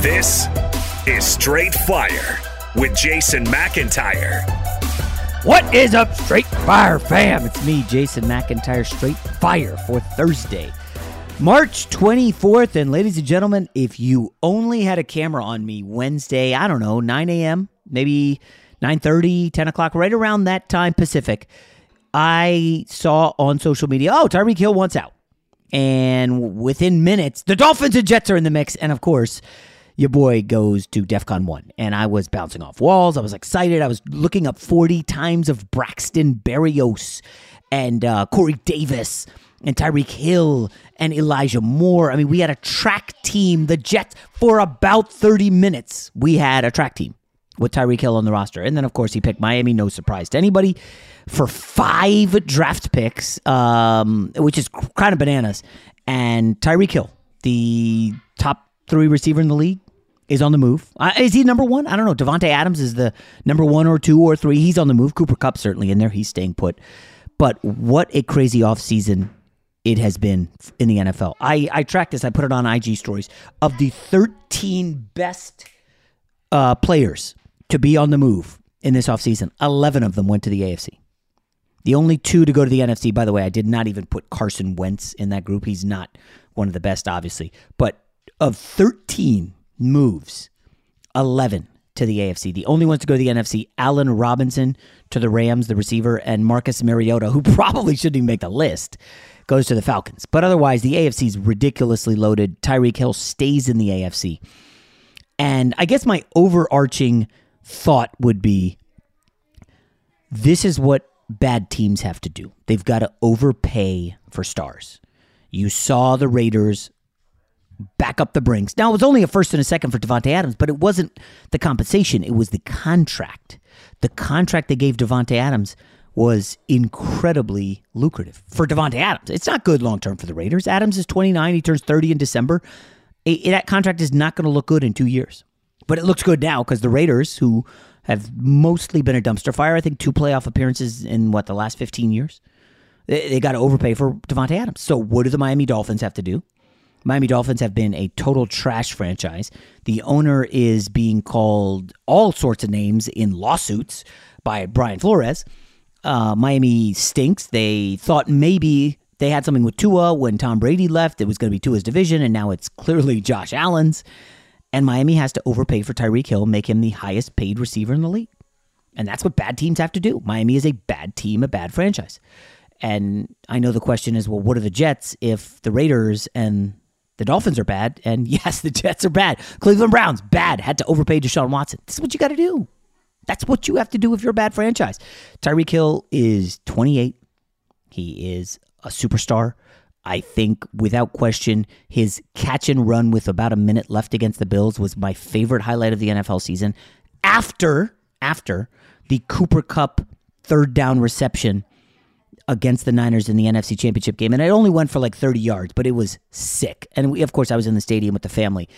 This is Straight Fire with Jason McIntyre. What is up, Straight Fire fam? It's me, Jason McIntyre, Straight Fire for Thursday, March 24th. And ladies and gentlemen, if you only had a camera on me Wednesday, I don't know, 9 a.m., maybe 9.30, 10 o'clock, right around that time Pacific, I saw on social media, oh, Tyreek Hill wants out. And within minutes, the Dolphins and Jets are in the mix. And of course, your boy goes to DEF CON 1. And I was bouncing off walls. I was excited. I was looking up 40 times of Braxton Berrios and uh, Corey Davis and Tyreek Hill and Elijah Moore. I mean, we had a track team, the Jets, for about 30 minutes. We had a track team with Tyreek Hill on the roster. And then, of course, he picked Miami, no surprise to anybody, for five draft picks, um, which is kind of bananas. And Tyreek Hill, the top three receiver in the league, is on the move. Uh, is he number one? I don't know. Davante Adams is the number one or two or three. He's on the move. Cooper Kupp certainly in there. He's staying put. But what a crazy offseason it has been in the NFL. I, I tracked this. I put it on IG stories. Of the 13 best uh, players to be on the move in this offseason, 11 of them went to the AFC. The only two to go to the NFC, by the way, I did not even put Carson Wentz in that group. He's not one of the best, obviously. But of 13 moves 11 to the AFC. The only ones to go to the NFC, Allen Robinson to the Rams, the receiver, and Marcus Mariota, who probably shouldn't even make the list, goes to the Falcons. But otherwise, the AFC is ridiculously loaded. Tyreek Hill stays in the AFC. And I guess my overarching thought would be this is what bad teams have to do. They've got to overpay for stars. You saw the Raiders back up the brinks. Now, it was only a first and a second for Davante Adams, but it wasn't the compensation, it was the contract. The contract they gave Davante Adams was incredibly lucrative for Davante Adams. It's not good long term for the Raiders. Adams is 29, he turns 30 in December. It, that contract is not going to look good in two years. But it looks good now because the Raiders, who have mostly been a dumpster fire, I think two playoff appearances in what, the last 15 years, they, got to overpay for Davante Adams. So what do the Miami Dolphins have to do? Miami Dolphins have been a total trash franchise. The owner is being called all sorts of names in lawsuits by Brian Flores. Uh, Miami stinks. They thought maybe they had something with Tua when Tom Brady left. It was going to be Tua's division, and now it's clearly Josh Allen's. And Miami has to overpay for Tyreek Hill, make him the highest paid receiver in the league. And that's what bad teams have to do. Miami is a bad team, a bad franchise. And I know the question is, well, what are the Jets if the Raiders and the Dolphins are bad? And yes, the Jets are bad. Cleveland Browns, bad. Had to overpay Deshaun Watson. This is what you got to do. That's what you have to do if you're a bad franchise. Tyreek Hill is 28. He is a superstar. I think without question, his catch and run with about a minute left against the Bills was my favorite highlight of the NFL season. After after the Cooper Kupp third down reception against the Niners in the NFC Championship game, and it only went for like 30 yards, but it was sick. And we, of course, I was in the stadium with the family,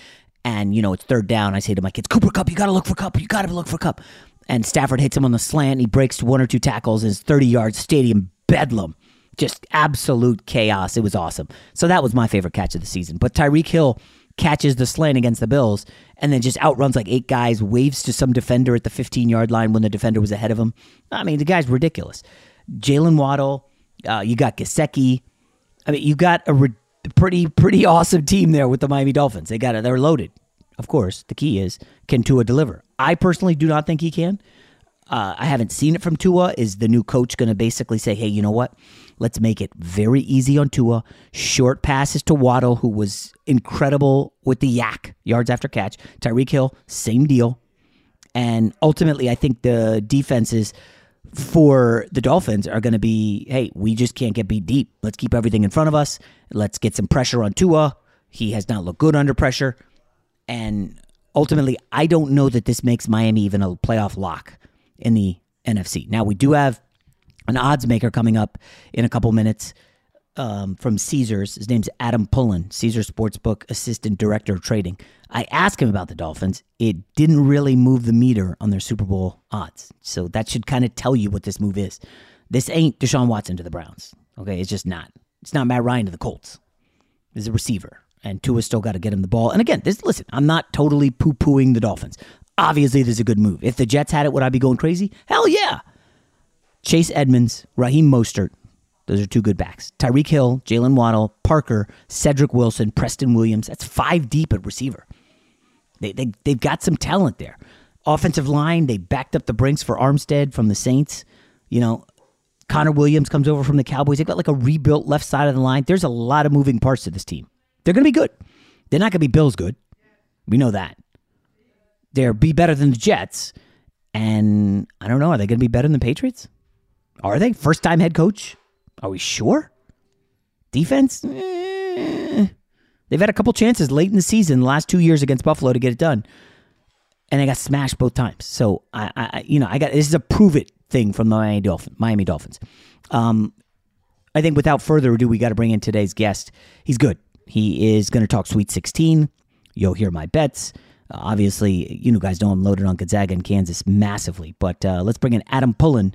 and you know it's third down. I say to my kids, "Cooper Kupp, you got to look for Kupp. You got to look for Kupp." And Stafford hits him on the slant. He breaks one or two tackles. His 30 yards stadium bedlam just absolute chaos. It was awesome. So that was my favorite catch of the season. But Tyreek Hill catches the slant against the Bills and then just outruns like eight guys, waves to some defender at the 15 yard line when the defender was ahead of him. I mean, the guy's ridiculous. Jaylen Waddle, uh, you got Gesicki. I mean, you got a re- pretty pretty awesome team there with the Miami Dolphins. They got it. They're loaded. Of course, the key is can Tua deliver? I personally do not think he can. Uh, I haven't seen it from Tua. Is the new coach going to basically say, hey, you know what? Let's make it very easy on Tua. Short passes to Waddle, who was incredible with the YAC yards after catch. Tyreek Hill, same deal. And ultimately, I think the defenses for the Dolphins are going to be hey, we just can't get beat deep. Let's keep everything in front of us. Let's get some pressure on Tua. He has not looked good under pressure. And ultimately, I don't know that this makes Miami even a playoff lock in the NFC. Now, we do have an odds maker coming up in a couple minutes um, from Caesars. His name's Adam Pullen, Caesars Sportsbook Assistant Director of Trading. I asked him about the Dolphins. It didn't really move the meter on their Super Bowl odds. So that should kind of tell you what this move is. This ain't Deshaun Watson to the Browns. Okay, it's just not. It's not Matt Ryan to the Colts. He's a receiver, and Tua's still got to get him the ball. And again, this listen, I'm not totally poo pooing the Dolphins. Obviously, this is a good move. If the Jets had it, would I be going crazy? Hell yeah. Chase Edmonds, Raheem Mostert. Those are two good backs. Tyreek Hill, Jaylen Waddle, Parker, Cedric Wilson, Preston Williams. That's five deep at receiver. They, they, they've got some talent there. Offensive line, they backed up the Brinks for Armstead from the Saints. You know, Connor Williams comes over from the Cowboys. They've got like a rebuilt left side of the line. There's a lot of moving parts to this team. They're going to be good. They're not going to be Bills good. We know that. They'll be better than the Jets. And I don't know. Are they going to be better than the Patriots? Are they? First time head coach? Are we sure? Defense? Eh. They've had a couple chances late in the season, the last two years against Buffalo to get it done. And they got smashed both times. So I, I you know, I got this is a prove it thing from the Miami, Dolphin, Miami Dolphins. Um, I think without further ado, we got to bring in today's guest. He's good. He is going to talk Sweet 16. You'll hear my bets. Uh, obviously, you know, guys know I'm loaded on Gonzaga and Kansas massively. But uh, let's bring in Adam Pullen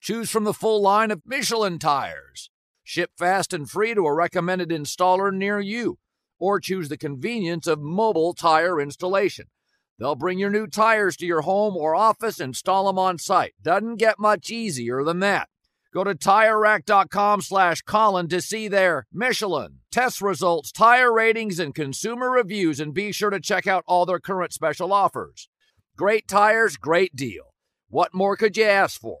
Choose from the full line of Michelin tires. Ship fast and free to a recommended installer near you. Or choose the convenience of mobile tire installation. They'll bring your new tires to your home or office, install them on site. Doesn't get much easier than that. Go to TireRack.com slash Colin to see their Michelin, test results, tire ratings, and consumer reviews, and be sure to check out all their current special offers. Great tires, great deal. What more could you ask for?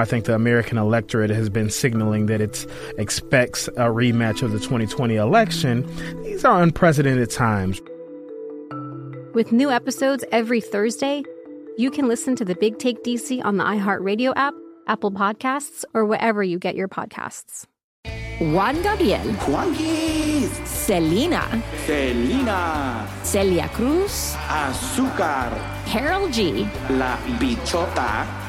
I think the American electorate has been signaling that it expects a rematch of the 2020 election. These are unprecedented times. With new episodes every Thursday, you can listen to the Big Take DC on the iHeartRadio app, Apple Podcasts, or wherever you get your podcasts. Juan Gabriel. Juanquis. Selena. Selena. Celia Cruz. Azúcar. Karol G. La Bichota.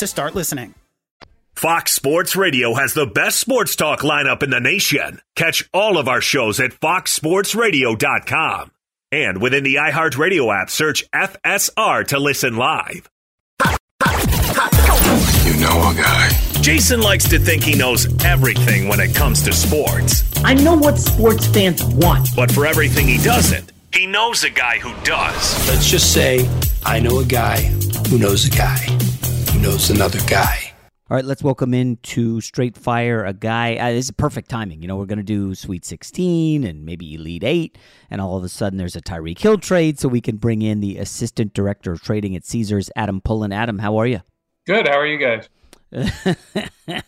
to start listening. Fox Sports Radio has the best sports talk lineup in the nation. Catch all of our shows at foxsportsradio.com. And within the iHeartRadio app, search FSR to listen live. You know a guy. Jason likes to think he knows everything when it comes to sports. I know what sports fans want. But for everything he doesn't, he knows a guy who does. Let's just say I know a guy who knows a guy who knows another guy. All right, let's welcome into Straight Fire a guy. Uh, this is perfect timing. You know, we're going to do Sweet 16 and maybe Elite 8, and all of a sudden there's a Tyreek Hill trade, so we can bring in the Assistant Director of Trading at Caesars, Adam Pullen. Adam, how are you? Good. How are you guys?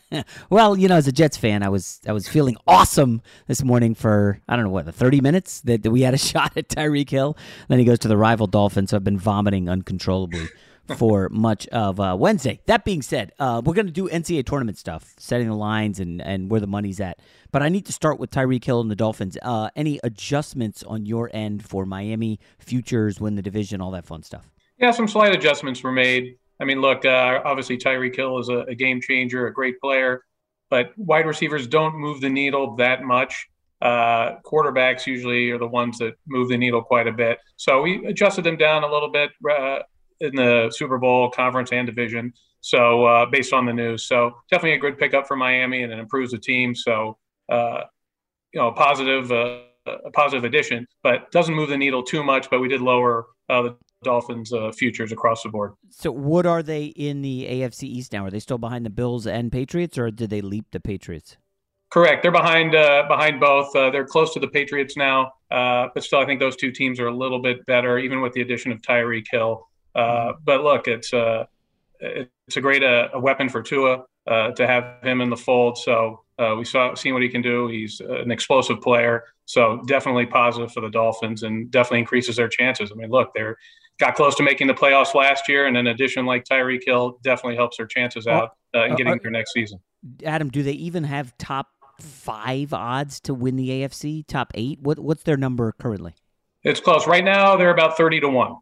well, you know, as a Jets fan, I was I was feeling awesome this morning for I don't know what the thirty minutes that, that we had a shot at Tyreek Hill. Then he goes to the rival Dolphins, so I've been vomiting uncontrollably for much of uh, Wednesday. That being said, uh, we're going to do NCAA tournament stuff, setting the lines and and where the money's at. But I need to start with Tyreek Hill and the Dolphins. Uh, any adjustments on your end for Miami futures, win the division, all that fun stuff? Yeah, some slight adjustments were made. I mean, look, uh, obviously Tyreek Hill is a, a, game changer, a great player, but wide receivers don't move the needle that much. Uh, quarterbacks usually are the ones that move the needle quite a bit. So we adjusted them down a little bit. Uh, in the Super Bowl conference and division. So uh, based on the news, so definitely a good pickup for Miami, and it improves the team. So uh, you know, a positive, uh, a positive addition, but doesn't move the needle too much. But we did lower uh, the Dolphins' uh, futures across the board. So what are they in the AFC East now? Are they still behind the Bills and Patriots, or did they leap the Patriots? Correct. They're behind uh, behind both. Uh, they're close to the Patriots now, uh, but still, I think those two teams are a little bit better, even with the addition of Tyreek Hill. Uh, but look, it's uh, it's a great uh, a weapon for Tua to have him in the fold. So we saw seen what he can do. He's an explosive player. So definitely positive for the Dolphins, and definitely increases their chances. I mean, look, they're got close to making the playoffs last year, and an addition like Tyreek Hill definitely helps their chances out in getting there next season. Adam, do they even have top five odds to win the AFC, top eight? What what's their number currently? It's close. Right now, they're about thirty to one.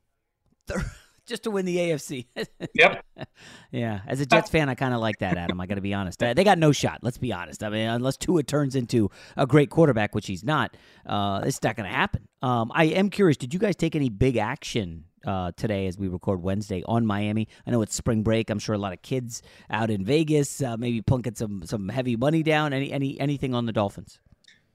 Just to win the AFC. yep. Yeah. As a Jets fan, I kind of like that, Adam. I got to be honest. They got no shot. Let's be honest. I mean, unless Tua turns into a great quarterback, which he's not, uh, it's not going to happen. Um, I am curious. Did you guys take any big action uh, today as we record Wednesday on Miami. I know it's spring break. I'm sure a lot of kids out in Vegas, uh, maybe plunking some some heavy money down. Any any anything on the Dolphins?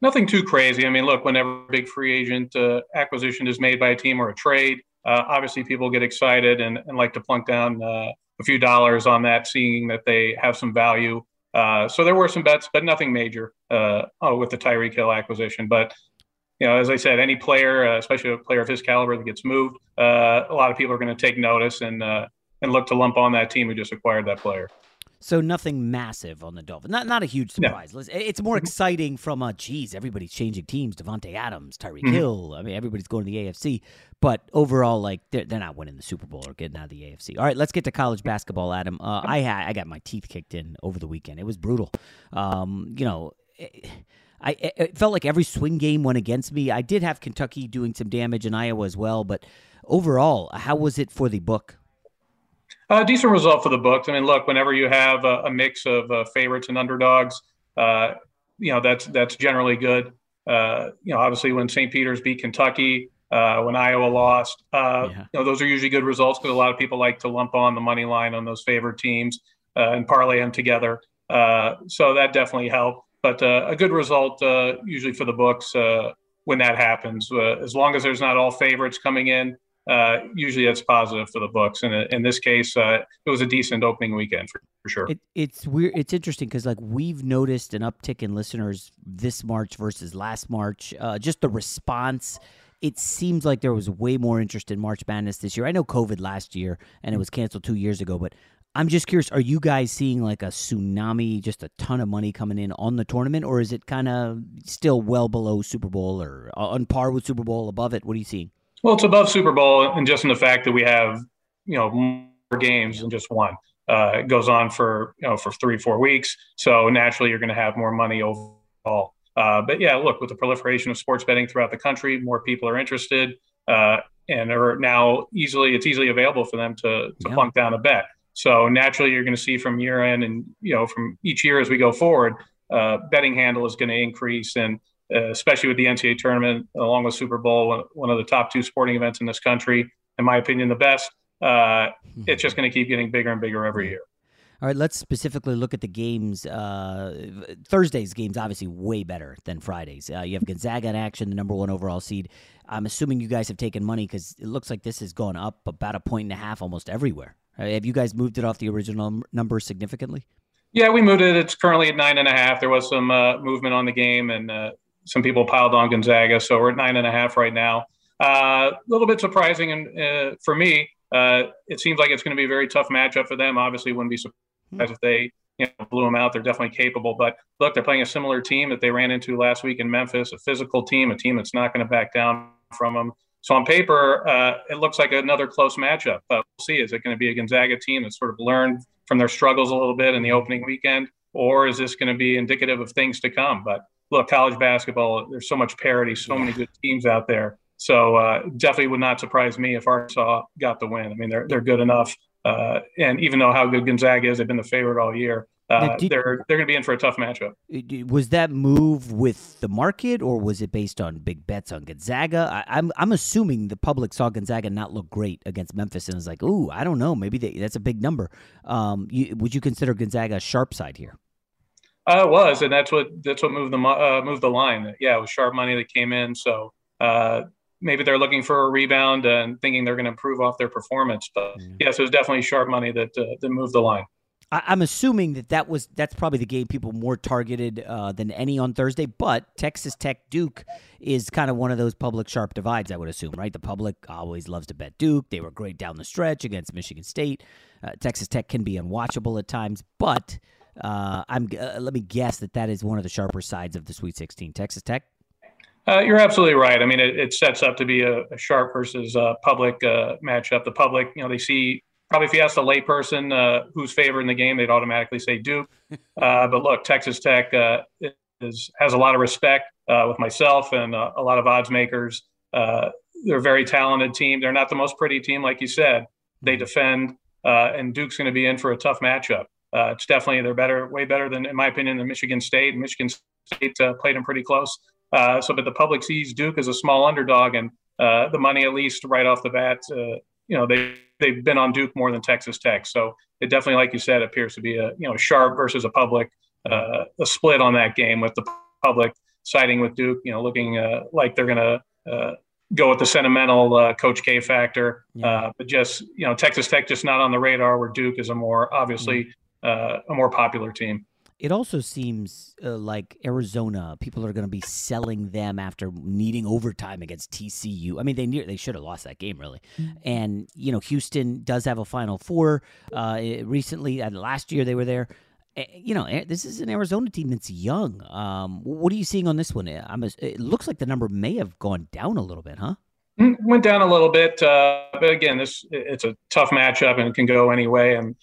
Nothing too crazy. I mean, look, whenever a big free agent uh, acquisition is made by a team or a trade, uh, obviously people get excited and, and like to plunk down uh, a few dollars on that, seeing that they have some value. Uh, so there were some bets, but nothing major oh, with the Tyreek Hill acquisition. But you know, as I said, any player, uh, especially a player of his caliber that gets moved, uh, a lot of people are going to take notice and uh, and look to lump on that team who just acquired that player. So nothing massive on the Dolphins. Not not a huge surprise. No. It's more mm-hmm. exciting from a geez, everybody's changing teams. Davante Adams, Tyreek mm-hmm. Hill. I mean, everybody's going to the AFC. But overall, like they're, they're not winning the Super Bowl or getting out of the AFC. All right, let's get to college basketball, Adam. Uh, I had I got my teeth kicked in over the weekend. It was brutal. Um, you know. It, I it felt like every swing game went against me. I did have Kentucky doing some damage in Iowa as well, but overall, how was it for the book? A uh, decent result for the books. I mean, look, whenever you have a, a mix of uh, favorites and underdogs, uh, you know that's that's generally good. Uh, you know, obviously when St. Peter's beat Kentucky, uh, when Iowa lost, uh, yeah. you know those are usually good results because a lot of people like to lump on the money line on those favored teams and parlay them together. so that definitely helped but uh, a good result uh, usually for the books uh, when that happens. Uh, as long as there's not all favorites coming in, uh, usually that's positive for the books. And in this case, uh, it was a decent opening weekend for, for sure. It, it's weird. It's interesting because like we've noticed an uptick in listeners this March versus last March. just the response it seems like there was way more interest in March Madness this year. I know COVID last year and it was canceled two years ago, but I'm just curious, are you guys seeing like a tsunami, just a ton of money coming in on the tournament, or is it kind of still well below Super Bowl or on par with Super Bowl, above it? What are you seeing? Well, it's above Super Bowl, and just in the fact that we have, you know, more games than just one. Uh, it goes on for you know for three four weeks, so naturally you're going to have more money overall. Uh, but yeah, look, with the proliferation of sports betting throughout the country, more people are interested, uh, and are now easily it's easily available for them to to yeah. plunk down a bet. So naturally, you're going to see from year end and you know from each year as we go forward, uh, betting handle is going to increase, and uh, especially with the NCAA tournament, along with Super Bowl, one of the top two sporting events in this country, in my opinion, the best. Uh, it's just going to keep getting bigger and bigger every year. All right, let's specifically look at the games. Uh, Thursday's games obviously way better than Friday's. Uh, you have Gonzaga in action, the number one overall seed. I'm assuming you guys have taken money because it looks like this has gone up about a point and a half almost everywhere. Uh, have you guys moved it off the original number significantly? Yeah, we moved it. It's currently at nine and a half. There was some uh, movement on the game, and uh, some people piled on Gonzaga, so we're at nine and a half right now. Uh, a little bit surprising, and uh, for me, uh, it seems like it's going to be a very tough matchup for them. Obviously, wouldn't be surprised mm-hmm. if they you know, blew them out. They're definitely capable. But look, they're playing a similar team that they ran into last week in Memphis, a physical team, a team that's not going to back down from them. So on paper, uh, it looks like another close matchup. But we'll see. Is it going to be a Gonzaga team that sort of learned from their struggles a little bit in the opening weekend, or is this going to be indicative of things to come? But look, college basketball, there's so much parity, so many good teams out there. So uh, definitely would not surprise me if Arkansas got the win. I mean, they're they're good enough. Uh, and even though how good Gonzaga is, they've been the favorite all year. uh, did, they're they're going to be in for a tough matchup. Was that move with the market, or was it based on big bets on Gonzaga? I, am I'm, I'm assuming the public saw Gonzaga not look great against Memphis and was like, "Ooh, I don't know, maybe they, that's a big number." Um, you, would you consider Gonzaga a sharp side here? Uh, it was, and that's what that's what moved the uh, moved the line. Yeah, it was sharp money that came in, so uh, maybe they're looking for a rebound and thinking they're going to improve off their performance. But mm. yes, it was definitely sharp money that uh, that moved the line. I, am assuming that that was that's probably the game people more targeted uh, than any on Thursday. But Texas Tech Duke is kind of one of those public sharp divides. I would assume, right? The public always loves to bet Duke. They were great down the stretch against Michigan State. Uh, Texas Tech can be unwatchable at times, but uh, I'm uh, let me guess that that is one of the sharper sides of the Sweet 16. Texas Tech. Uh, you're absolutely right. I mean, it, it sets up to be a, a sharp versus uh, public uh, matchup. The public, you know, they see probably if you ask a layperson uh, who's favoring the game, they'd automatically say Duke. Uh, but look, Texas Tech uh, is, has a lot of respect uh, with myself and uh, a lot of odds makers. Uh, they're a very talented team. They're not the most pretty team, like you said. They mm-hmm. defend, and Duke's going to be in for a tough matchup. It's definitely they're better, way better than, in my opinion, than Michigan State. Michigan State played them pretty close. so, but the public sees Duke as a small underdog, and the money, at least right off the bat, you know they they've been on Duke more than Texas Tech. So it definitely, like you said, appears to be a you know sharp versus a public uh, a split on that game with the public siding with Duke. You know, looking uh, like they're going to uh, go with the sentimental uh, Coach K factor, yeah. Uh, but just you know Texas Tech just not on the radar. Where Duke is a more obviously mm-hmm. a more popular team. It also seems uh, like Arizona people are going to be selling them after needing overtime against TCU. I mean, they near, they should have lost that game really. Mm-hmm. And you know, Houston does have a Final Four. Uh, recently, uh, last year they were there. You know, this is an Arizona team that's young. Um, what are you seeing on this one? I'm a, it looks like the number may have gone down a little bit, huh? Mm, went down a little bit, uh, but again, this it's a tough matchup and it can go any way. And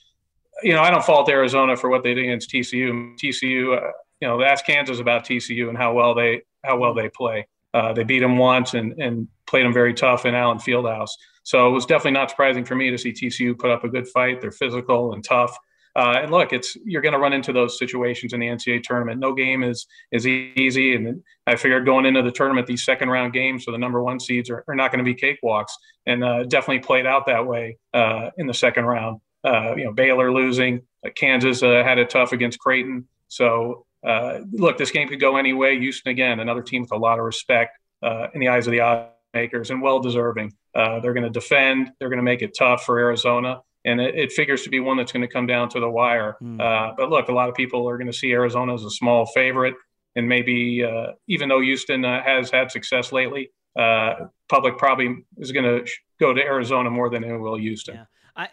you know, I don't fault Arizona for what they did against TCU. TCU, uh, you know, ask Kansas about TCU and how well they how well they play. Uh, they beat them once and and played them very tough in Allen Fieldhouse. So it was definitely not surprising for me to see TCU put up a good fight. They're physical and tough. Uh, and look, it's you're going to run into those situations in the NCAA tournament. No game is is easy, and I figured going into the tournament, these second round games for the number one seeds are, are not going to be cakewalks, and uh, definitely played out that way uh, in the second round. Uh, you know, Baylor losing. Uh, Kansas uh, had it tough against Creighton. So, uh, look, this game could go any way. Houston, again, another team with a lot of respect uh, in the eyes of the odds makers and well deserving. they're going to defend. They're going to make it tough for Arizona. And it, it, figures to be one that's going to come down to the wire. Mm. but look, a lot of people are going to see Arizona as a small favorite. And maybe, even though Houston has had success lately, public probably is going to go to Arizona more than it will Houston. Yeah.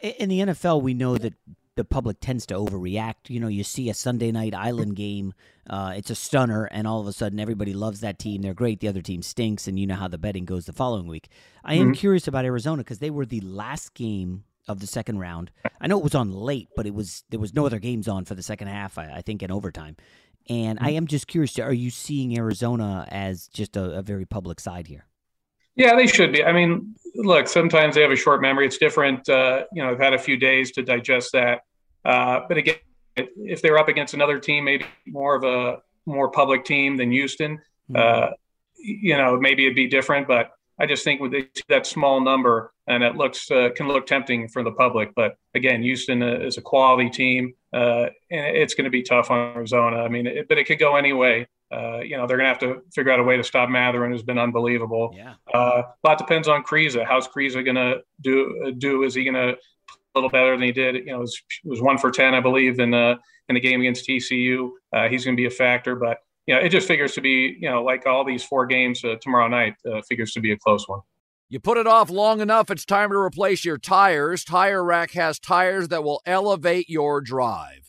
In the NFL, we know that the public tends to overreact. You know, you see a Sunday night island game, uh, it's a stunner, and all of a sudden everybody loves that team. They're great. The other team stinks, and you know how the betting goes the following week. I am mm-hmm. curious about Arizona because they were the last game of the second round. I know it was on late, but it was there was no other games on for the second half. I, I think in overtime. And mm-hmm. I am just curious: Are you seeing Arizona as just a, a very public side here? Yeah, they should be. I mean, look, sometimes they have a short memory. It's different. Uh, you know, I've had a few days to digest that. Uh, but again, if they're up against another team, maybe more of a more public team than Houston, mm-hmm. uh, you know, maybe it'd be different. But I just think with that small number, and it looks uh, can look tempting for the public. But again, Houston uh, is a quality team, uh, and it's going to be tough on Arizona. I mean, it, but it could go any way. Uh, you know, they're going to have to figure out a way to stop Mathurin, who's been unbelievable. Yeah. Uh, a lot depends on Kriisa. How's Kriisa going to do? Uh, do is he going to a little better than he did? You know, it was, it was one for ten, I believe, in the in the game against TCU. Uh, he's going to be a factor, but you know, it just figures to be you know like all these four games uh, tomorrow night uh, figures to be a close one. You put it off long enough, it's time to replace your tires. Tire Rack has tires that will elevate your drive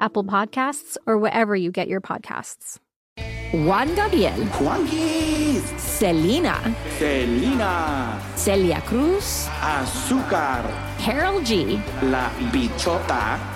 Apple Podcasts, or wherever you get your podcasts. Juan Gabriel. Juanquis. Selena. Selena. Celia Cruz. Azúcar. Karol G. La Bichota.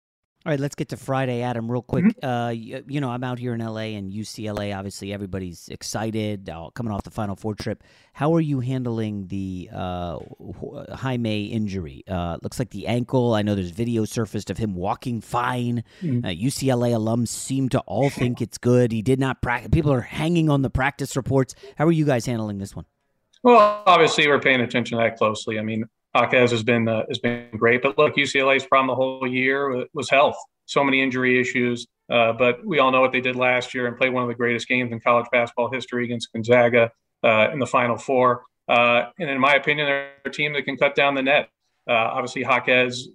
All right, let's get to Friday, Adam, real quick. Mm-hmm. Uh, you, you, know, I'm out here in LA and UCLA. Obviously, everybody's excited, uh, coming off the Final Four trip. How are you handling the uh, Jaime injury? Uh, looks like the ankle. I know there's video surfaced of him walking fine. Mm-hmm. UCLA alums seem to all think it's good. He did not practice. People are hanging on the practice reports. How are you guys handling this one? Well, obviously, we're paying attention to that closely. I mean, Jaquez has been uh, has been great. But look, UCLA's problem the whole year was health. So many injury issues. Uh, but we all know what they did last year and played one of the greatest games in college basketball history against Gonzaga uh, in the Final Four. Uh, and in my opinion, they're a team that can cut down the net. Uh, obviously, Jaquez,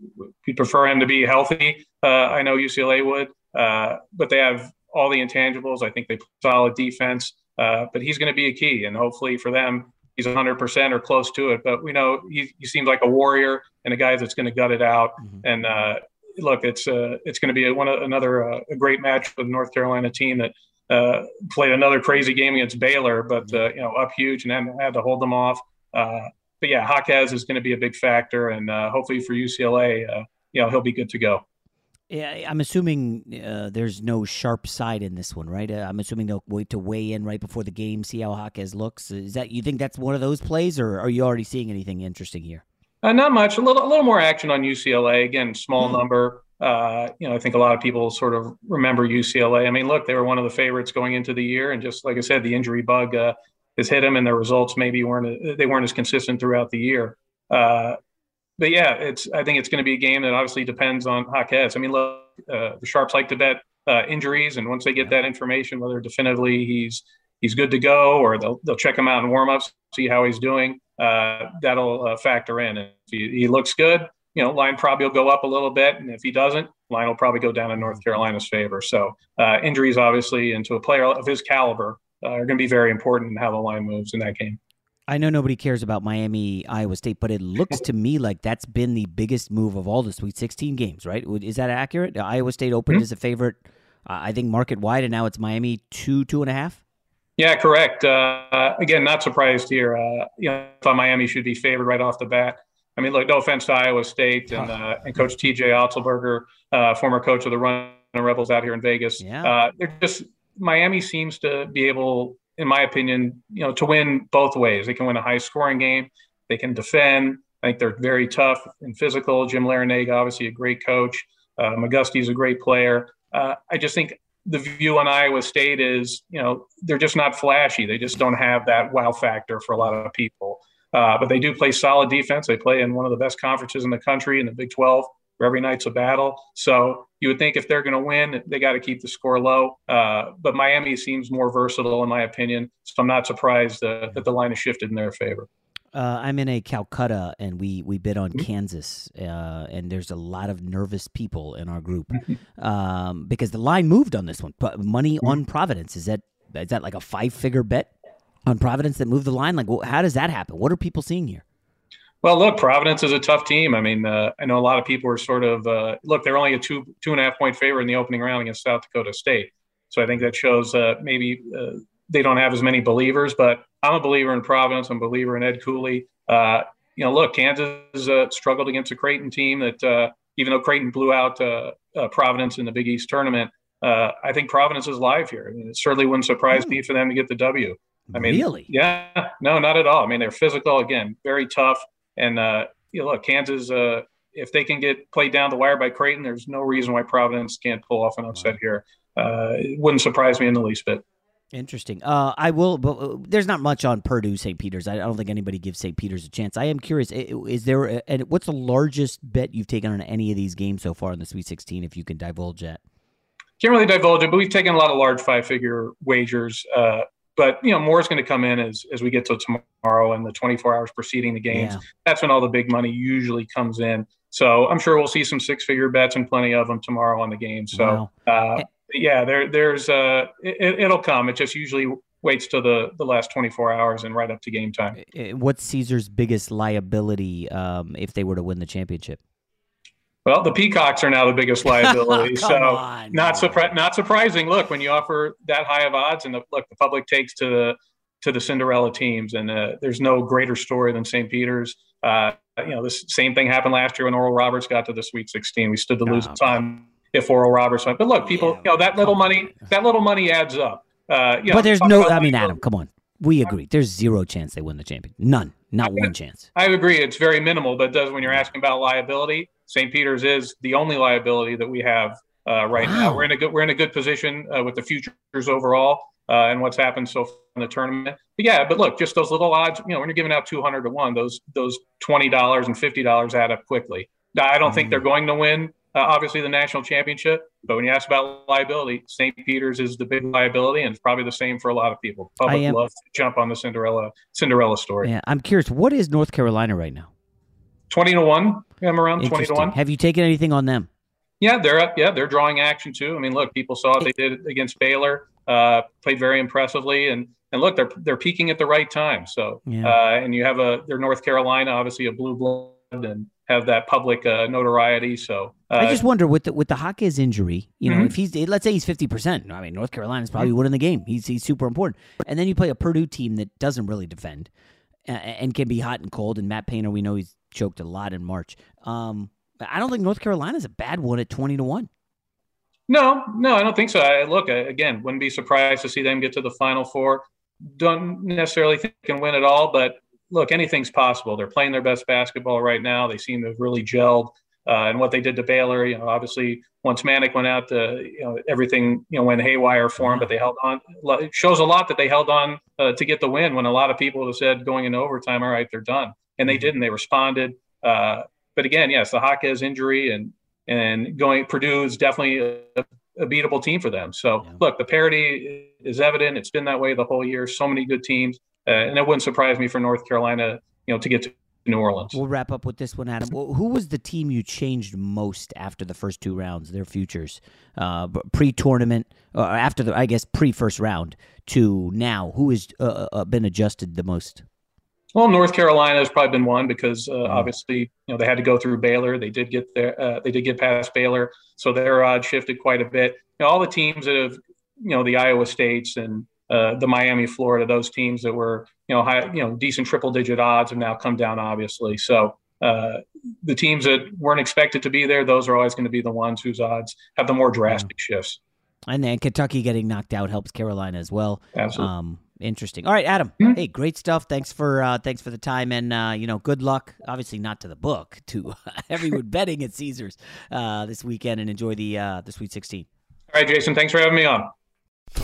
we'd prefer him to be healthy. Uh, I know UCLA would, but they have all the intangibles. I think they play solid defense. but he's going to be a key, and hopefully for them, he's 100% or close to it. But we know he, he seems like a warrior and a guy that's going to gut it out. Mm-hmm. And uh, look, it's uh, it's going to be a, one another uh, a great match for the North Carolina team that uh, played another crazy game against Baylor, but uh, you know up huge and then had to hold them off. Uh, but yeah, Jaquez is going to be a big factor, and uh, hopefully for UCLA, uh, you know he'll be good to go. Yeah, I'm assuming uh, there's no sharp side in this one, right? Uh, I'm assuming they'll wait to weigh in right before the game, see how Jaquez looks. Is that you think that's one of those plays, or are you already seeing anything interesting here? Uh, not much. A little, a little more action on UCLA. Again, small number. Uh, you know, I think a lot of people sort of remember UCLA. I mean, look, they were one of the favorites going into the year, and just like I said, the injury bug uh, has hit them, and their results maybe weren't they weren't as consistent throughout the year. Uh, but yeah, it's I think it's going to be a game that obviously depends on Jaquez. I mean, look, uh, the sharps like to bet uh, injuries, and once they get that information, whether definitively he's he's good to go, or they'll they'll check him out in warmups, see how he's doing. Uh, that'll uh, factor in. If he, he, looks good, you know, line probably will go up a little bit, and if he doesn't, line will probably go down in North Carolina's favor. So uh, injuries, obviously, into a player of his caliber, uh, are going to be very important in how the line moves in that game. I know nobody cares about Miami, Iowa State, but it looks to me like that's been the biggest move of all the Sweet 16 games, right? Is that accurate? Iowa State opened mm-hmm. as a favorite, uh, I think, market wide, and now it's Miami two, two and a half. Yeah, correct. Uh, again, not surprised here. Uh, you know, thought Miami should be favored right off the bat. I mean, look, no offense to Iowa State and uh, and Coach T.J. Otzelberger, uh, former coach of the Run Rebels out here in Vegas. Yeah. Uh, they're just Miami seems to be able, in my opinion, you know, to win both ways. They can win a high scoring game. They can defend. I think they're very tough and physical. Jim Larrañaga, obviously a great coach. Uh, McGusty's a great player. I just think the view on Iowa State is, you know, they're just not flashy. They just don't have that wow factor for a lot of people. Uh, but they do play solid defense. They play in one of the best conferences in the country in the Big 12, where every night's a battle. So you would think if they're going to win, they got to keep the score low. Uh, but Miami seems more versatile, in my opinion. So I'm not surprised uh, that the line has shifted in their favor. Uh, I'm in a Calcutta, and we we bid on Kansas, uh, and there's a lot of nervous people in our group um, because the line moved on this one. But money on Providence is that is that like a five figure bet on Providence that moved the line? Like, how does that happen? What are people seeing here? Well, look, Providence is a tough team. I mean, uh, I know a lot of people are sort of uh, look. They're only a two two and a half point favorite in the opening round against South Dakota State, so I think that shows uh, maybe they don't have as many believers, but I'm a believer in Providence. I'm a believer in Ed Cooley. Uh, you know, look, Kansas uh, struggled against a Creighton team that, uh, even though Creighton blew out uh, uh, Providence in the Big East tournament, uh, I think Providence is live here. I mean, it certainly wouldn't surprise mm. me for them to get the W. I mean, really? Yeah, no, not at all. I mean, they're physical again, very tough, and you know, look, Kansas. if they can get played down the wire by Creighton, there's no reason why Providence can't pull off an upset here. it wouldn't surprise me in the least bit. Interesting. Uh, I will, but uh, there's not much on Purdue St. Peter's. I don't think anybody gives St. Peter's a chance. I am curious. Is there? And what's the largest bet you've taken on any of these games so far in the Sweet 16? If you can divulge that. Can't really divulge it, but we've taken a lot of large five-figure wagers. Uh, but you know, more is going to come in as as we get to tomorrow and the 24 hours preceding the games. Yeah. That's when all the big money usually comes in. So I'm sure we'll see some six-figure bets and plenty of them tomorrow on the game. So. Wow. Uh, yeah, there, there's uh, it, will come. It just usually waits till the the last 24 hours and right up to game time. What's Caesar's biggest liability um, if they were to win the championship? Well, the Peacocks are now the biggest liability. so on, not surpri- not surprising. Look, when you offer that high of odds, and the, look, the public takes to the to the Cinderella teams, and uh, there's no greater story than St. Peter's. Uh, you know, this same thing happened last year when Oral Roberts got to the Sweet 16. We stood to lose oh, time if Oral Roberts went. But look, people, yeah. you know, that little money, that little money adds up. Uh, you know, but there's no, I mean, Adam, come on. We agree. There's zero chance they win the champion. None. Not one chance. I agree. It's very minimal, but does when you're asking about liability, St. Peter's is the only liability that we have uh, right wow. now. We're in a good we're in a good position uh, with the futures overall uh, and what's happened so far in the tournament. But yeah, but look, just those little odds. You know, when you're giving out 200 to one, those those twenty dollars and fifty dollars add up quickly. I don't mm. think they're going to win uh, obviously the national championship. But when you ask about liability, St. Peter's is the big liability, and it's probably the same for a lot of people. Public am, loves to jump on the Cinderella Cinderella story. Yeah, I'm curious. What is North Carolina right now? Twenty to one. I'm around twenty to one. Have you taken anything on them? Yeah, they're up. Yeah, they're drawing action too. I mean, look, people saw what they did against Baylor. uh, played very impressively, and and look, they're they're peaking at the right time. So, Yeah. uh, and you have a they're North Carolina, obviously a blue blood, and have that public uh, notoriety. So, uh, I just wonder with the with the Hawkes injury, you know, Mhm. if he's let's say he's fifty percent. I mean, North Carolina's probably winning the game. He's he's super important. And then you play a Purdue team that doesn't really defend and can be hot and cold. And Matt Painter, we know he's choked a lot in March. Um, I don't think North Carolina's a bad one at twenty to one. No, no, I don't think so. I look I, again, wouldn't be surprised to see them get to the final four. Don't necessarily think they can win it all, but look, anything's possible. They're playing their best basketball right now. They seem to have really gelled. Uh, and what they did to Baylor, you know, obviously once Manek went out, the you know everything you know went haywire for them, but they held on. It shows a lot that they held on uh, to get the win when a lot of people have said going into overtime, all right, they're done, and they didn't. They responded. Uh, but again, yes, the Hawkes injury and and going Purdue is definitely a, a beatable team for them. So look, the parity is evident. It's been that way the whole year. So many good teams, uh, and it wouldn't surprise me for North Carolina, you know, to get to New Orleans. We'll wrap up with this one, Adam. Wh- Who was the team you changed most after the first two rounds, their futures, uh, pre-tournament, or after the, I guess, pre-first round to now? Who has uh, uh, been adjusted the most? Well, North Carolina has probably been one because uh, obviously you know they had to go through Baylor. They did get there. Uh, they did get past Baylor, so their odds shifted quite a bit. You know, all the teams that have you know the Iowa States and uh, the Miami, Florida, those teams that were you know high, you know decent triple digit odds have now come down obviously. So uh, the teams that weren't expected to be there, those are always going to be the ones whose odds have the more drastic shifts. And then Kentucky getting knocked out helps Carolina as well. Absolutely. Um, interesting. All right, Adam. Hey, great stuff. Thanks for uh, thanks for the time, and uh, you know, good luck. Obviously, not to the book to everyone betting at Caesars uh, this weekend, and enjoy the uh, the Sweet Sixteen. All right, Jason, thanks for having me on.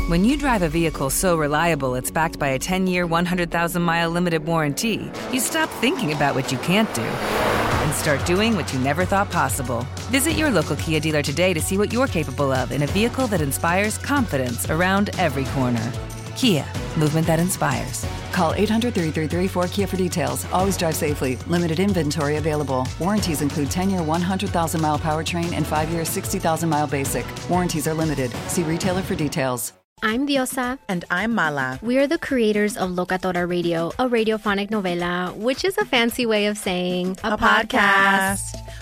When you drive a vehicle so reliable it's backed by a 10 year, 100,000 mile limited warranty, you stop thinking about what you can't do and start doing what you never thought possible. Visit your local Kia dealer today to see what you're capable of in a vehicle that inspires confidence around every corner. Kia, movement that inspires. Call 800 333 4KIA for details. Always drive safely. Limited inventory available. Warranties include 10 year 100,000 mile powertrain and 5 year 60,000 mile basic. Warranties are limited. See retailer for details. I'm Diosa. And I'm Mala. We are the creators of Locatora Radio, a radiophonic novela, which is a fancy way of saying A podcast.